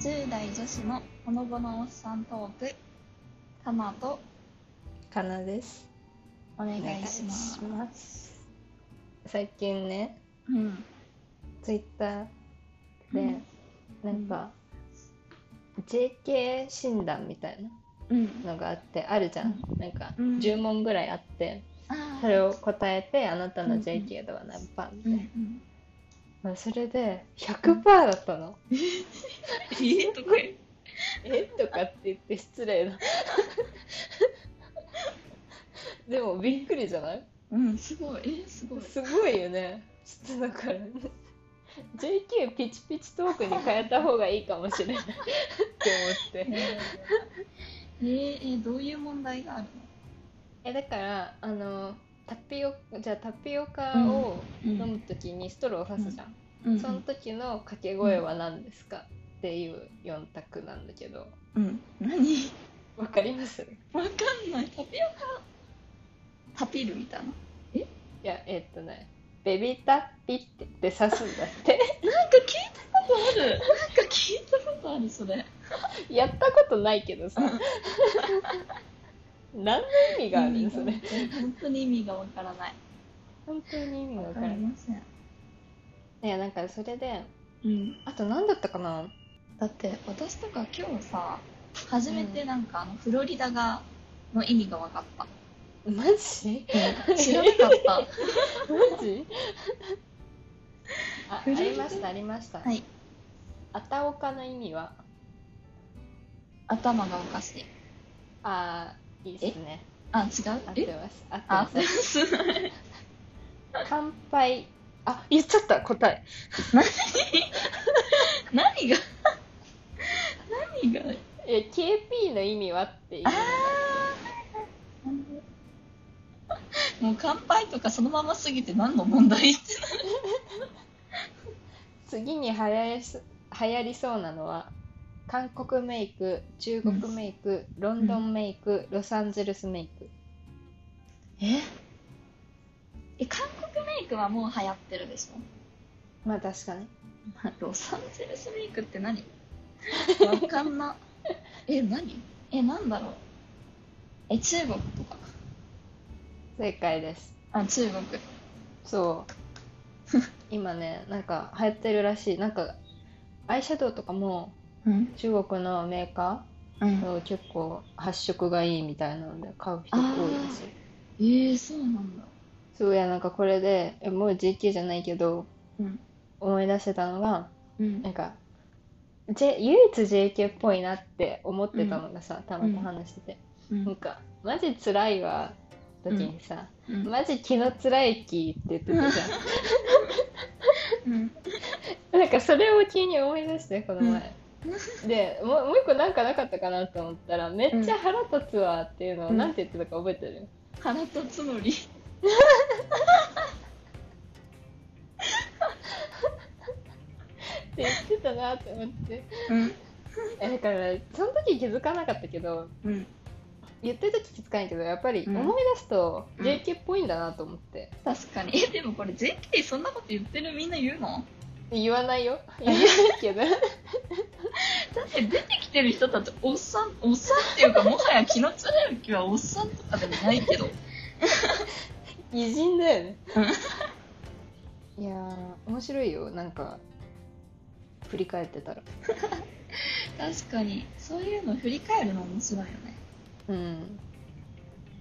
10代女子のほのぼのおっさんトーク。タマと。かなです。お願いします。最近ね、うん。ツイッターで、うん。なんか、JK 診断みたいうん。なのがあって、あるじゃん。なんか、うん。10問ぐらいあって、あそれを答えて、あなたの JK 度は何パーみたうんういんな。それで、100%だったの。え？とか え？とかって言って失礼な。でも、びっくりじゃない？うんすごい。え？すごい。すごいよね。ちょっとだから、JK ピチピチトークに変えた方がいいかもしれない。って思って。え？ー、え？どういう問題があるえ、だから、あの、タピオじゃあタピオカをの飲むときにストローを刺すじゃん。うん。その時の掛け声は何ですか？っていう4択なんだけど、うん。何？わかります？わかんない。タピオカ？タピるみたいな？いや、えっとね、ベビタッピって言って刺すんだって。なんか聞いたことある。なんか聞いたことあるそれ。やったことないけどさ。何の意味があるのそれ？本当に意味がわからない。本当に意味がわわかない。からりません。いや、なんかそれで、うん。あと何だったかな？だって私とか今日さ初めてなんかあのフロリダがの意味が分かった、マジ？知らなかった。マジ？あ、ありました、ありました。はい。あたおかの意味は？頭がおかしい。あー、いいですね。あ違う？合ってえます。合ってあますす。乾杯。あ、言っちゃった、答え。何が？何が？え、KP の意味はっていうもう乾杯とかそのまますぎて何の問題？っ て次に流行りそ流行りそうなのは？韓国メイク中国メイク、ロンドンメイク、ロサンゼルスメイク。え？え韓国メイクはもう流行ってるでしょ？まあ確かに。ロサンゼルスメイクって何？わかんな。え、何？え、なんだろう？え、中国とか？正解です。あ、中国。そう。今ねなんか流行ってるらしい。なんかアイシャドウとかもうん。中国のメーカうん。ー結構発色がいいみたいなので買う人多いらしいえー、そうなんだ。そういやなんかこれでえもう GK じゃないけどうん。思い出してたのがうんなんか、J、唯一 JK っぽいなって思ってたのがさ、たまと話してて、うん。なんかマジ辛いわ時にさ、うん。マジ気の辛い気って言ってたじ うん。ゃんなんかそれを急に思い出してこの前、でもうもう一個なんかなかったかなと思ったらめっちゃ腹立つわっていうのをうんなんて言ってたか覚えてる、腹立つのり？って言ってたなって思ってうん。えだからその時気づかなかったけどうん。言ってる時気づかないけどやっぱりうん思い出すとうん JK っぽいんだなと思って、確かに。え、でもこれ JK そんなこと言ってるみんな言うの？言わないよ言わないけど だって出てきてる人たちおっさん、おっさんっていうかもはや気の辛い気はおっさんとかでもないけど。偉人だよねいやー面白いよなんか振り返ってたら確かに。そういうの振り返るの面白いよね。うん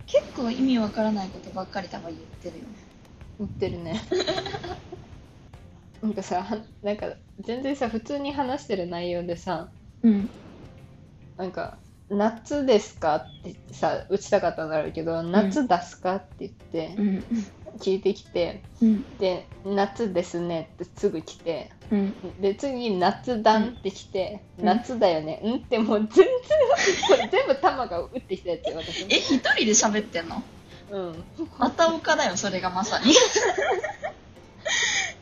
結構意味わからないことばっかり多分言ってるよね。言ってるね なんかさなんか全然さ普通に話してる内容でさうん。なんか「夏ですか?」ってさ打ちたかったんだろうけど「夏出すか?」って言ってうん。聞いてきてうん。で「夏ですね」ってすぐ来てうん。で次夏団って来て、うん夏だよねうん？ってもう全然これ全部玉が打ってきたやつよ私え、一人で喋ってんの？うんまた岡だよ、それがまさに。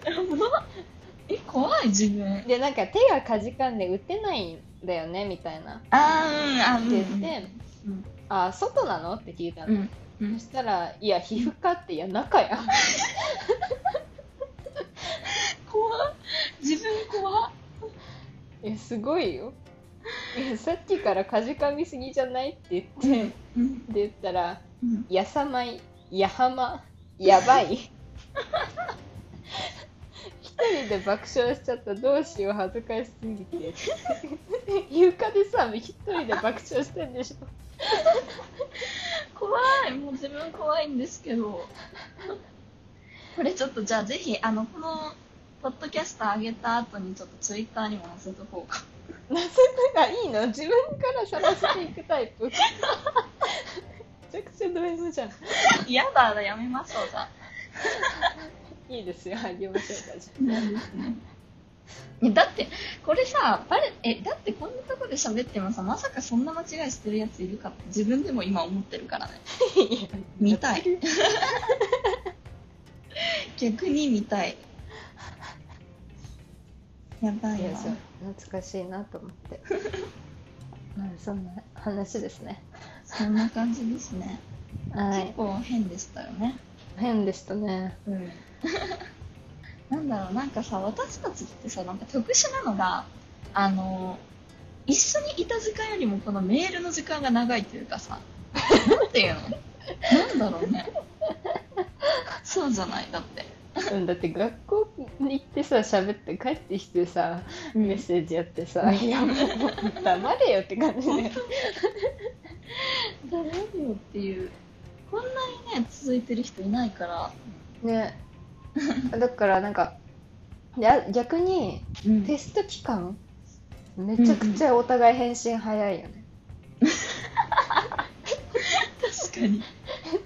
え、怖い、自分。でなんか手がかじかんで打てないんだよねみたいな。あー、うん、あ、って言ってうん。「あ外なの?」って聞いたの、うん。うん。そしたら「いや皮膚科っていや中や」怖っ。自分怖っ。いやすごいよ。いやさっきからかじかみすぎじゃない？って言って、うんで言ったらうん「やさまい」「やはま」「やばい」一 人で爆笑しちゃった。どうしよう恥ずかしすぎて。床でさ一人で爆笑してんでしょ。怖い。もう自分怖いんですけど。これちょっとじゃあぜひあのこのポッドキャスト上げた後にちょっとツイッターにも載せとこうか。なぜがいいの？自分から探していくタイプ。めちゃくちゃド M じゃん。嫌だやめましょうじゃあいいですよあげましょうかじなんですねえだってこれさバレえだってこんなとこで喋ってもさまさかそんな間違いしてるやついるかって自分でも今思ってるからね。見たい。逆に見たい。やばいわいやそう懐かしいなと思って。まあそんな話ですね。そんな感じですね。はい。結構変でしたよね。変でしたね。うん なんだろうなんかさ私たちってさなんか特殊なのがあの一緒にいた時間よりもこのメールの時間が長いというかさなんていうの？なんだろうね。そうじゃないだって。うんだって学校に行ってさ喋って帰ってきてさメッセージやってさ、うん。いやもう黙れよって感じで誰よっていう。こんなにね続いてる人いないから、ね だからなんかや逆にうん。テスト期間めちゃくちゃお互い返信早いよね、確かに。っ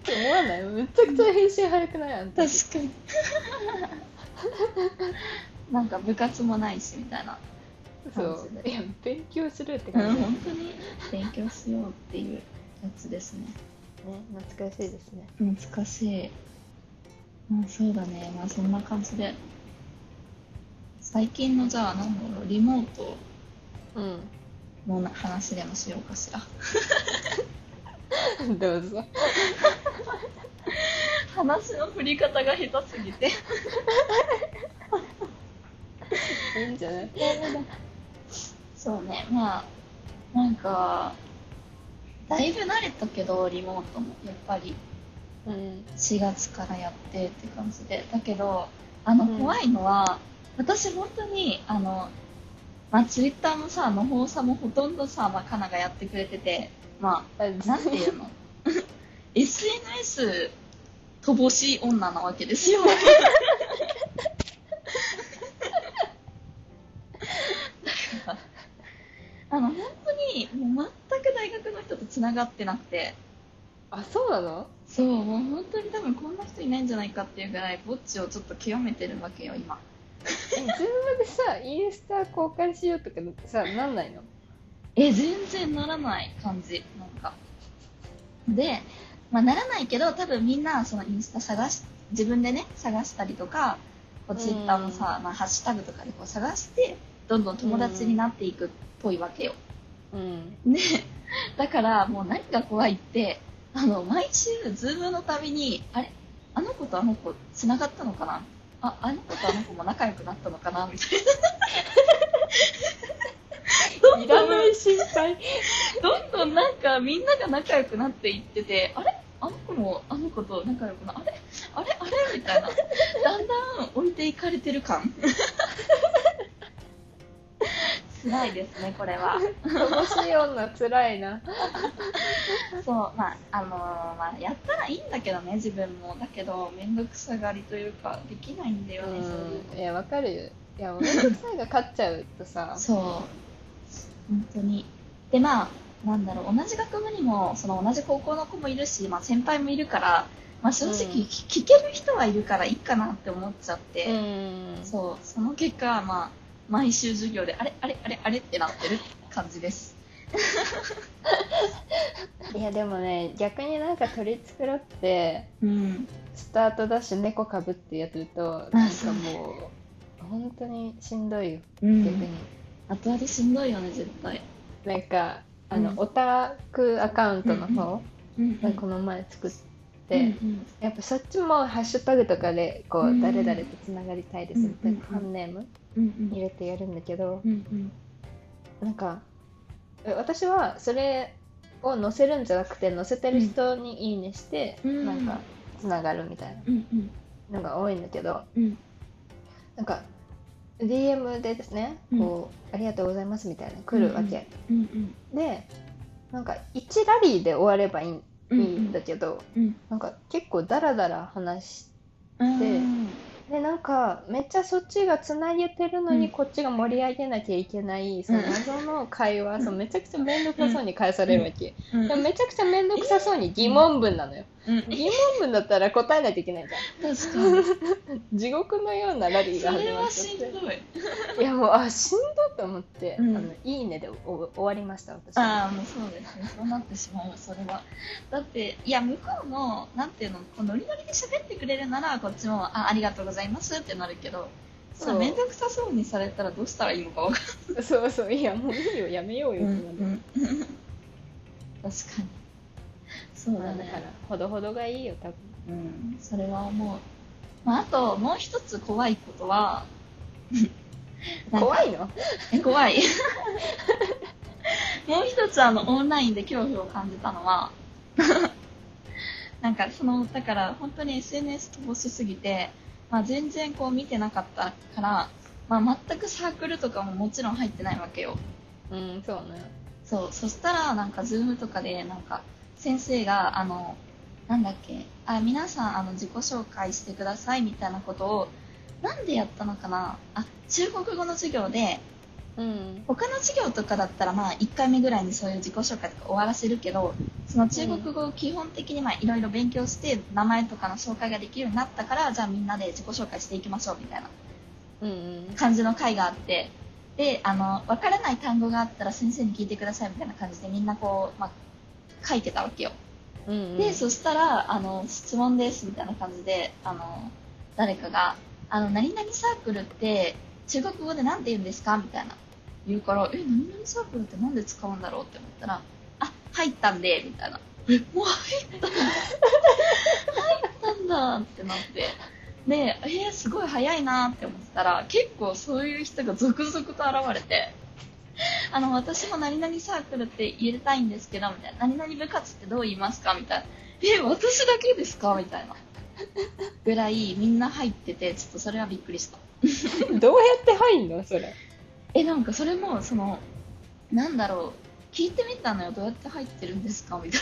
て思わない？めちゃくちゃ返信早くない？あんた確かに。なんか部活もないしみたいな。そう。感じで。いや勉強するってうん感じ、ね本当に。勉強しようっていうやつですね。懐かしいですね。難しいまあそうだね。まあそんな感じで。最近のじゃあなんだろうリモートうん。の話でもしようかしら。どうぞ。話の振り方が下手すぎて。いいんじゃない？そうね。まあなんかだいぶ慣れたけどリモートもやっぱり。うん4月からやってって感じで。だけどあのうん。怖いのは、私本当にあのまあツイッターのさの方さもほとんどさ、まあ、カナがやってくれててまああなんていうの？SNS 乏しい女なわけですよ。だからあの本当にもう全く大学の人とつながってなくて。あそうなの？そう、もう本当に多分こんな人いないんじゃないかっていうぐらい、ぼっちをちょっと極めてるわけよ、今。えズームでさインスタ公開しようとかさなんないの？え、全然ならない感じ、なんか。で、まあならないけど、多分みんなそのインスタ探し、自分でね、探したりとか、こうツイッターのさ、まあ、ハッシュタグとかでこう探して、どんどん友達になっていくっぽいわけよ。うんで、だからもう何が怖いって、あの、毎週、ズームのたびに、あれ？あの子とあの子、繋がったのかな？あ、あの子とあの子も仲良くなったのかな？みたいな。いらない心配。どんどんなんかみんなが仲良くなっていってて、あれ？あの子もあの子と仲良くな、あれ？あれ？あれ？みたいな。だんだん置いていかれてる感。辛いですね、これは。楽しい女つらいな そう、まあ、あのーまあ、やったらいいんだけどね、自分も。だけど、めんどくさがりというか、できないんだよね、そういやわかるよいやもうめんどくさいが勝っちゃうとさそう。本当に。で、まあ、なんだろう、同じ学部にも、その同じ高校の子もいるし、まあ、先輩もいるから、まあ、正直、うん聞ける人はいるからいいかなって思っちゃって、うんそう、その結果、まあ、毎週授業で、あれ、あれ、あれ、あれってなってる感じです。いやでもね逆になんか取り繕ってうん。スタートダッシュ猫かぶってやってるとなんかもう本当にしんどいようん。逆に、後味しんどいよね、絶対。なんかあの、うん。オタクアカウントの方、うんこの前作って、うんやっぱそっちもハッシュタグとかでこう、うん。誰々とつながりたいですみたいなうんファンネームうんうん入れてやるんだけど、うんうん。なんか私はそれを載せるんじゃなくて載せてる人にいいねして、うん。なんかつながるみたいうんうん。なのが多いんだけどうん。なんか DM でですねこう、ありがとうございますみたいなの来るわけ、うんでなんか1ラリーで終わればいいうんいいんだけど、うんなんか結構ダラダラ話しうんでなんかめっちゃそっちがつなげてるのに、うん。こっちが盛り上げなきゃいけないその謎の会話、そうめちゃくちゃ面倒くさそうに返されるわけ、うん。でもめちゃくちゃ面倒くさそうに疑問文なのよ、うん。疑問文だったら答えないといけないじゃん。地獄のようなラリーがそれは始まっちゃっしんどい。ていやもうあしんどいと思って、うん。あのいいねでお終わりました私。ああもうそうです。ねそうなってしまうそれは。だっていや向こうもなんていうのこうノリノリで喋ってくれるならこっちもあありがとうございますってなるけどそそうう面倒くさそうにされたらどうしたらいいのか分かそうそういやもういいよやめようよ、んない、ってなる確かに。そうだまあだからねほどほどがいいよ多分。うん。それは思う、まあ、あともう一つ怖いことは怖いの？え怖い。もう一つあのオンラインで恐怖を感じたのは なんかそのだから本当に SNS 飛ばしすぎて、まあ、全然こう見てなかったから、まあ、全くサークルとかももちろん入ってないわけよ。うんそうね。そうそしたらなんかズームとかでなんか先生があのなんだっけあ皆さんあの自己紹介してくださいみたいなことをなんでやったのかな？あ中国語の授業でうん。他の授業とかだったらまあ1回目ぐらいにそういう自己紹介とか終わらせるけどその中国語を基本的にまあいろいろ勉強して名前とかの紹介ができるようになったからじゃあみんなで自己紹介していきましょうみたいなうんうん。感じの会があって。であの分からない単語があったら先生に聞いてくださいみたいな感じでみんなこう、まあ、書いてたわけよ。うんうん。でそしたらあの質問ですみたいな感じであの誰かがあの何々サークルって中国語で何て言うんですか？みたいな。言うからえ何々サークルってなんで使うんだろうって思ったらあ入ったんでみたいな。えもう入ったんだ。入ったんだってなって。でえー、すごい早いなって思ったら結構そういう人が続々と現れて。あの、私も何々サークルって入れたいんですけど、みたいな。何々部活ってどう言いますか？みたいな。え、私だけですか？みたいな。ぐらいみんな入ってて、ちょっとそれはびっくりした。どうやって入んの？それえ、なんかそれも、その、なんだろう。聞いてみたのよ。どうやって入ってるんですか？みたい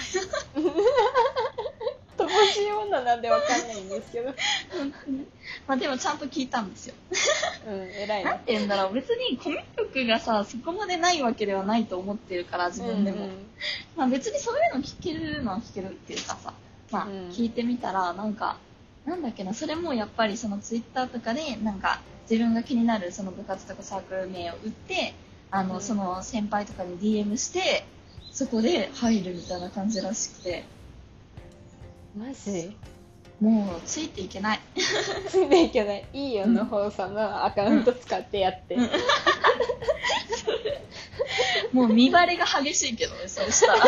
飛ばし女なんでわかんないんですけどな。まあでもちゃんと聞いたんですよ。うん偉いなんなて言うんだろう。別にコミュ力がさ、そこまでないわけではないと思ってるから、自分でも。うんまあ別にそういうの聞けるのは聞けるっていうかさ、まあうん聞いてみたらなんか、なんだっけな、それもやっぱりそのツイッターとかでなんか自分が気になるその部活とかサークル名を打って、あの、うん。その先輩とかに DM して、そこで入るみたいな感じらしくて、マジ？もうついていけない。ついていけない。いいよの方さんのアカウント使ってやって、うん。もう見バレが激しいけどね、そうしたら。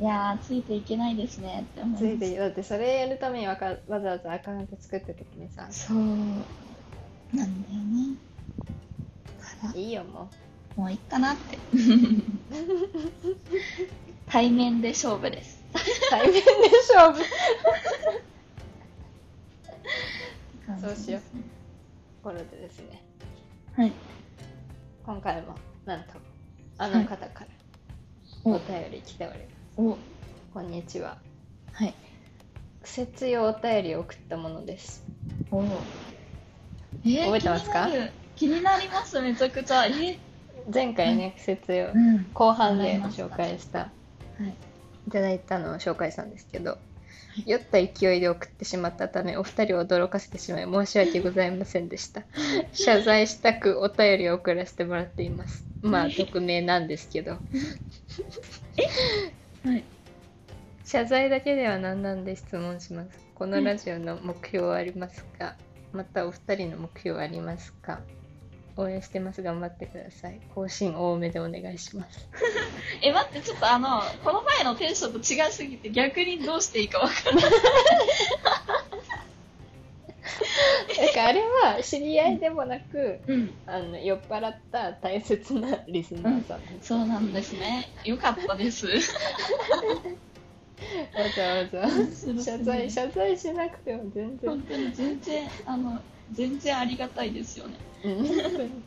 いやー、ついていけないですねって思いついてだってそれやるためにわかわざわざアカウント作った時にさ。そう。なんだよね。だから。いいよももういいかなって。対面で勝負です。う対面で勝負。そうしよう。ところでですね。はい。今回もなんとあの方からお便り来ております、おこんにちは。はい。苦節用お便りを送ったものです。お。えー覚えてますか？気になります。めちゃくちゃ。え ー前回ね苦節用うん。後半で紹介した。はい。いただいたのを紹介したんですけど酔った勢いで送ってしまったためお二人を驚かせてしまい申し訳ございませんでした。謝罪したくお便りを送らせてもらっています。まあ匿名なんですけど はい。謝罪だけでは何なんで質問します。このラジオの目標はありますか？またお二人の目標はありますか？応援してます。頑張ってください。更新多めでお願いします。え待ってちょっとあのこの前のテンションと違いすぎて逆にどうしていいかわからない。だ かやあれは知り合いでもなく、うん。あの酔っ払った大切なリスナーさん、そうなんですね。よかったです。わざわざ。謝罪謝罪しなくても全然。本当に全然あの全然ありがたいですよね。うん。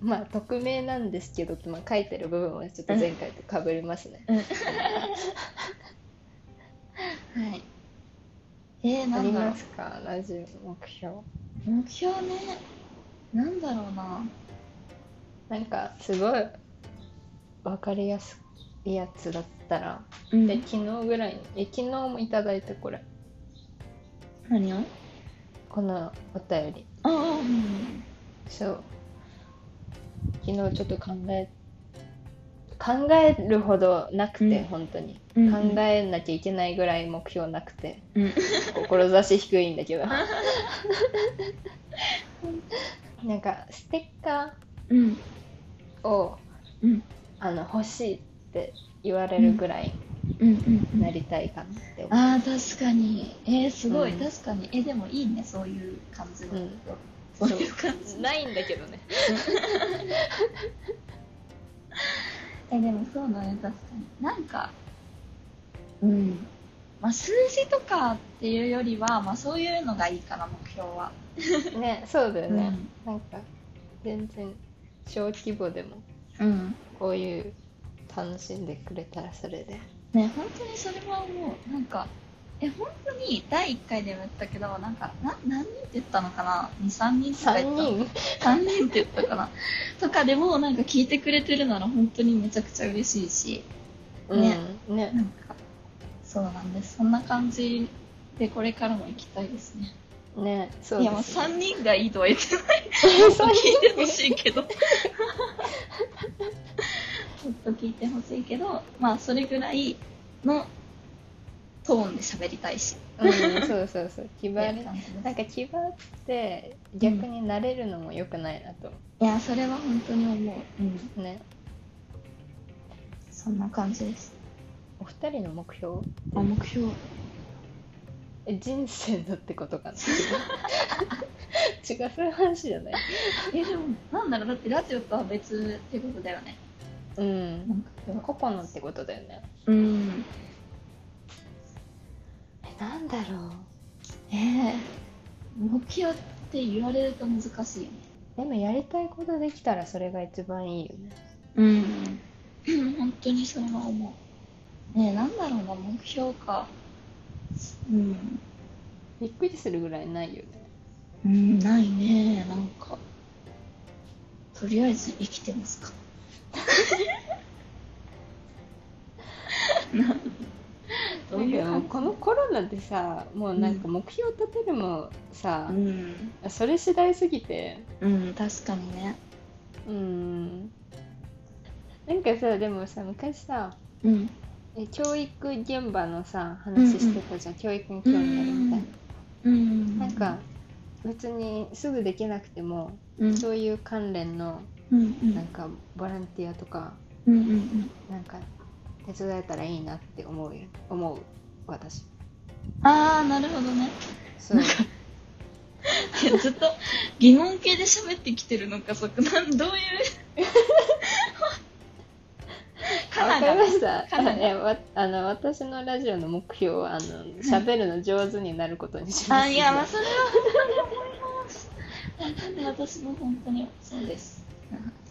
まあ匿名なんですけど、まあ、書いてる部分はちょっと前回とかぶりますね、はいえー、なありますか？ラジオ目標。目標ね。なんだろうな。なんかすごい分かりやすいやつだったら、うん。で昨日ぐらいに。え昨日もいただいてこれ。何を？このお便り。ああうん。そう。昨日ちょっと考え考えるほどなくて、うん。本当に、うん考えなきゃいけないぐらい目標なくてうん。志低いんだけど。なんかステッカうん。ーをうん。あの欲しいって言われるぐらいうん。うん。なりたいかなって思う、ああ確かに。えー、すごい、うん。確かに。えでもいいねそういう感じの、うん。そういう感じ。ないんだけどね えでもそうだね確かに。なんかうん。まあ数字とかっていうよりはまあそういうのがいいかな目標は。ねそうだよね、なんか全然小規模でもうん。こういう楽しんでくれたらそれで。ね本当にそれは思うなんかえ本当に第1回でも言ったけどなんかな何人って言ったのかな？23人とか言3った人。3人って言ったかな？とかでもなんか聞いてくれてるなら本当にめちゃくちゃ嬉しいし。ねうん。ね。なんかそうなんです。そんな感じでこれからも行きたいですね。ね。そういやもうですね3人がいいとは言ってない。三聞い人てほしいけど。ちょっと聞いてほしいけどまあそれぐらいのトーンで喋りたいし。うんそうそうそう。気張りなんか気張って逆になれるのも良くないなと、いやそれは本当に思う。うん。ね。そんな感じです。お二人の目標？あ目標。え人生のってことかな？違うそういう話じゃない？えでもなんだろう。だってラジオとは別ってことだよね。うん。なんか。個々のってことだよね。うん。えなんだろう。ええ。目標って言われると難しいよね。でもやりたいことできたらそれが一番いいよね。うん。本当にそれは思う。ねえなんだろうな目標か。うん。びっくりするぐらいないよね。うんないね。なんかとりあえず生きてますか。などういう感じでも このコロナでさもうなんか目標立てるもさう、ん。それ次第すぎて。うん確かにね。うん。なんかさでもさ昔さうん。え教育現場のさ話してたじゃん、教育に興味あるみたいな、うん。なんか別にすぐできなくても、うん。そういう関連のうんうん。なんかボランティアとかうんうんうん。なんか手伝えたらいいなって思うよ。思う。私。ああなるほどね。そう。ずっと疑問系で喋ってきてるのかそこなんどういう？カわかりました。カナダ。えわあの私のラジオの目標はあの喋るの上手になることにします。あいやまあそれは本当に思います本当に私も本当にそうです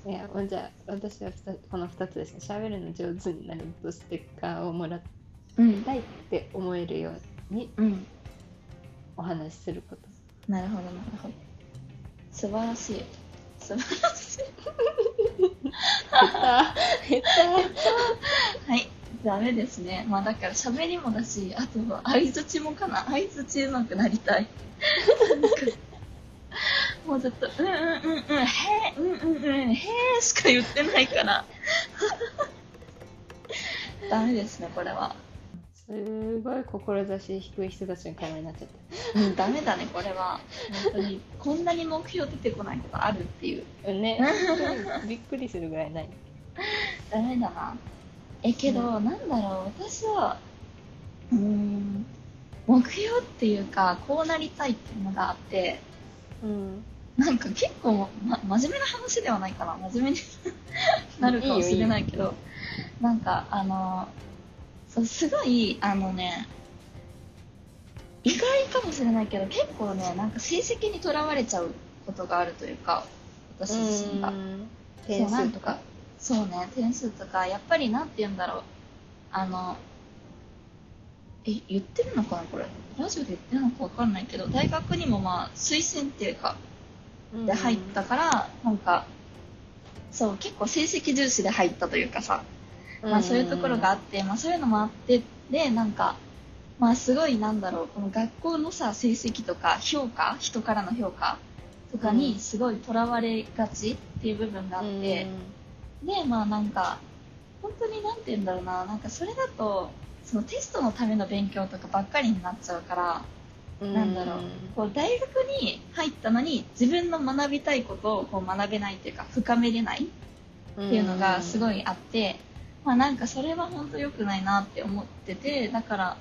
いやもうじゃあ私はこの2つですね喋るの上手になるとステッカーをもらいうんたいって思えるようにうん。お話しすること。なるほどなるほど。素晴らしい。素晴らしい。下手下はい。ダメですね。まあだから喋りもだしあとは相づちもかな。相づちうまくなりたいもうずっと「うんうんうんうんへえうんうんうんへえ」しか言ってないから。ダメですねこれは。手すごい志低い人たちの会話になっちゃったうんダメだねこれは。本当にこんなに目標出てこないことあるっていう。うんね。びっくりするぐらいない。ダメだな。えけど、なんだろう。私はうーん目標っていうかこうなりたいっていうのがあって。うんなんか結構、ま、真面目な話ではないかな。真面目に なるかもしれないけどなんかあのそうすごいあのね意外かもしれないけど結構ねなんか成績にとらわれちゃうことがあるというか私自身が。点数とかそうね点数とかやっぱりなんて言うんだろう。あのえ言ってるのかなこれ。ラジオで言ってるのかわかんないけど大学にもまあ推薦っていうかで入ったから、なんかそう結構成績重視で入ったというかさ、まあ、そういうところがあって、まあ、そういうのもあってでなんかまあすごいなんだろうこの学校のさ成績とか評価人からの評価とかにすごいとらわれがちっていう部分があって、でまあなんか本当になんて言うんだろうななんかそれだとそのテストのための勉強とかばっかりになっちゃうから、うんなんだろう。こう大学に入ったのに自分の学びたいことをこう学べないっていうか深めれないっていうのがすごいいあって、まあなんかそれは本当良くないなって思っててだから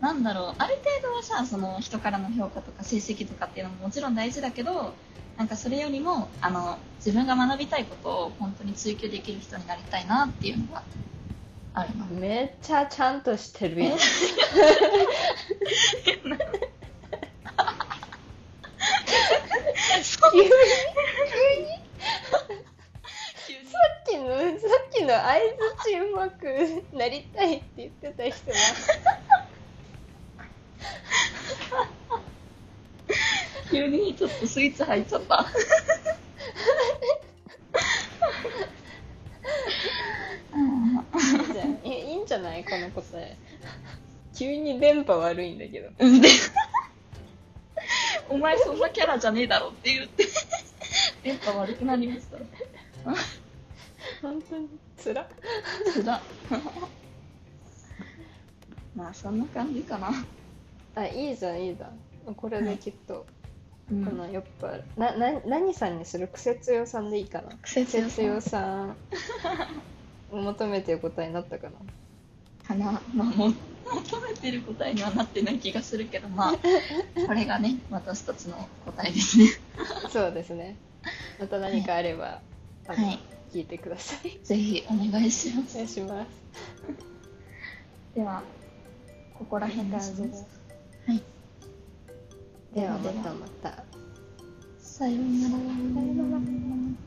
なんだろう。ある程度はさその人からの評価とか成績とかっていうのももちろん大事だけどなんかそれよりもあの自分が学びたいことを本当に追求できる人になりたいなっていうのがあるの。めっちゃちゃんとしてるやん 急にさっきのさっきの相づちうまくなりたいって言ってた人は急にちょっとスイッチ入っちゃった。うんじゃあいいいんじゃない？この答え。急に電波悪いんだけど。お前そんなキャラじゃねえだろって言って。電波悪くなりました。本当につらつら。まあそんな感じかな、あいいじゃんいいじゃん。これできっと、うん。このやっぱなな何さんにする？癖強さんでいいかな。癖強さ癖強さん。を求めてる答えになったかな。かな。まあも求めてる答えにはなってない気がするけどまあ これがね私たちの答えですね。そうですね。また何かあれば、あのはい聞いてください。ぜひお願いしまおす願いします。ではここら辺でしますはいではではまたまた。さようなら。さようなら